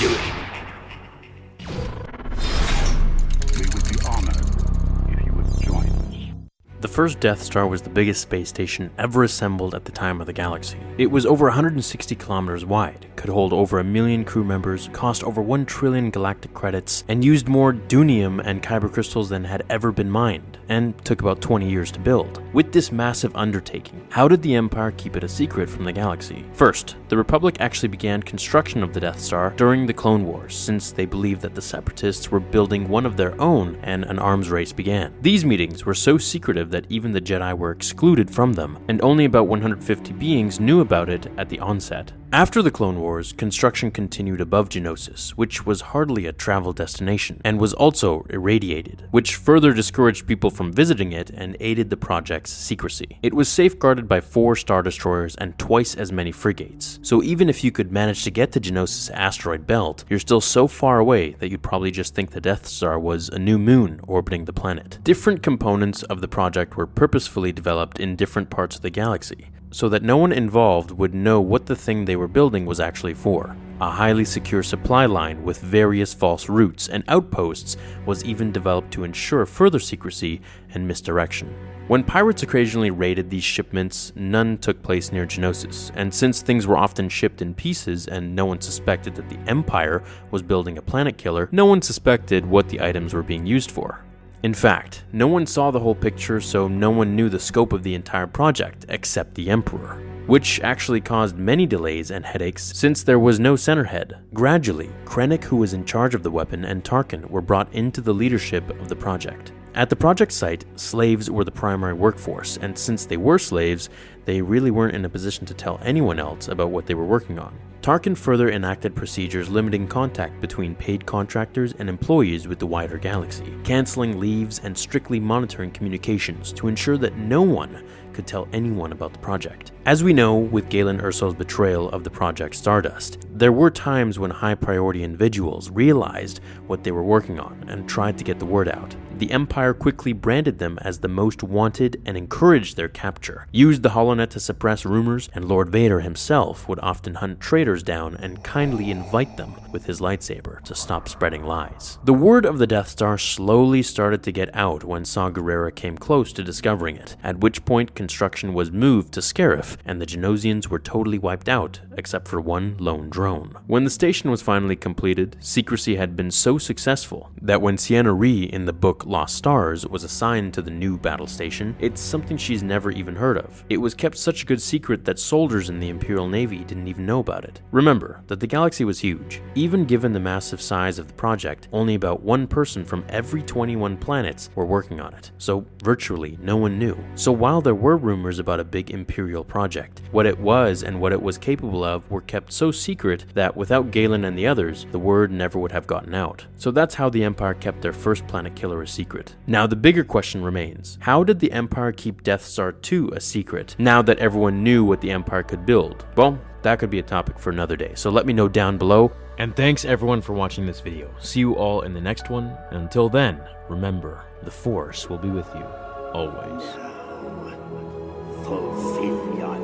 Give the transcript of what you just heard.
Do it. The first Death Star was the biggest space station ever assembled at the time of the galaxy. It was over 160 kilometers wide, could hold over a million crew members, cost over 1 trillion galactic credits, and used more doonium and kyber crystals than had ever been mined, and took about 20 years to build. With this massive undertaking, how did the Empire keep it a secret from the galaxy? First, the Republic actually began construction of the Death Star during the Clone Wars, since they believed that the Separatists were building one of their own and an arms race began. These meetings were so secretive that even the Jedi were excluded from them, and only about 150 beings knew about it at the onset. After the Clone Wars, construction continued above Geonosis, which was hardly a travel destination, and was also irradiated, which further discouraged people from visiting it and aided the project's secrecy. It was safeguarded by four Star Destroyers and twice as many frigates, so even if you could manage to get to Geonosis asteroid belt, you're still so far away that you'd probably just think the Death Star was a new moon orbiting the planet. Different components of the project were purposefully developed in different parts of the galaxy, so that no one involved would know what the thing they were building was actually for. A highly secure supply line with various false routes and outposts was even developed to ensure further secrecy and misdirection. When pirates occasionally raided these shipments, none took place near Geonosis, and since things were often shipped in pieces and no one suspected that the Empire was building a planet killer, no one suspected what the items were being used for. In fact, no one saw the whole picture, so no one knew the scope of the entire project except the Emperor, which actually caused many delays and headaches since there was no centerhead. Gradually, Krennic, who was in charge of the weapon, and Tarkin were brought into the leadership of the project. At the project site, slaves were the primary workforce, and since they were slaves, they really weren't in a position to tell anyone else about what they were working on. Tarkin further enacted procedures limiting contact between paid contractors and employees with the wider galaxy, canceling leaves and strictly monitoring communications to ensure that no one could tell anyone about the project. As we know with Galen Erso's betrayal of the Project Stardust, there were times when high priority individuals realized what they were working on and tried to get the word out. The Empire quickly branded them as the most wanted and encouraged their capture, used the HoloNet to suppress rumors, and Lord Vader himself would often hunt traitors down and kindly invite them with his lightsaber to stop spreading lies. The word of the Death Star slowly started to get out when Saw Gerrera came close to discovering it, at which point construction was moved to Scarif, and the Geonosians were totally wiped out, except for one lone drone. When the station was finally completed, secrecy had been so successful that when Ciena Ree in the book Lost Stars was assigned to the new battle station, it's something she's never even heard of. It was kept such a good secret that soldiers in the Imperial Navy didn't even know about it. Remember that the galaxy was huge. Even given the massive size of the project, only about one person from every 21 planets were working on it, so virtually no one knew. So while there were rumors about a big Imperial project, what it was and what it was capable of were kept so secret that without Galen and the others, the word never would have gotten out. So that's how the Empire kept their first planet killer a secret. Now the bigger question remains how did the Empire keep Death Star 2 a secret now that everyone knew what the Empire could build? Well, that could be a topic for another day, so let me know down below. And thanks everyone for watching this video. See you all in the next one, and until then, remember, the Force will be with you always fulfill your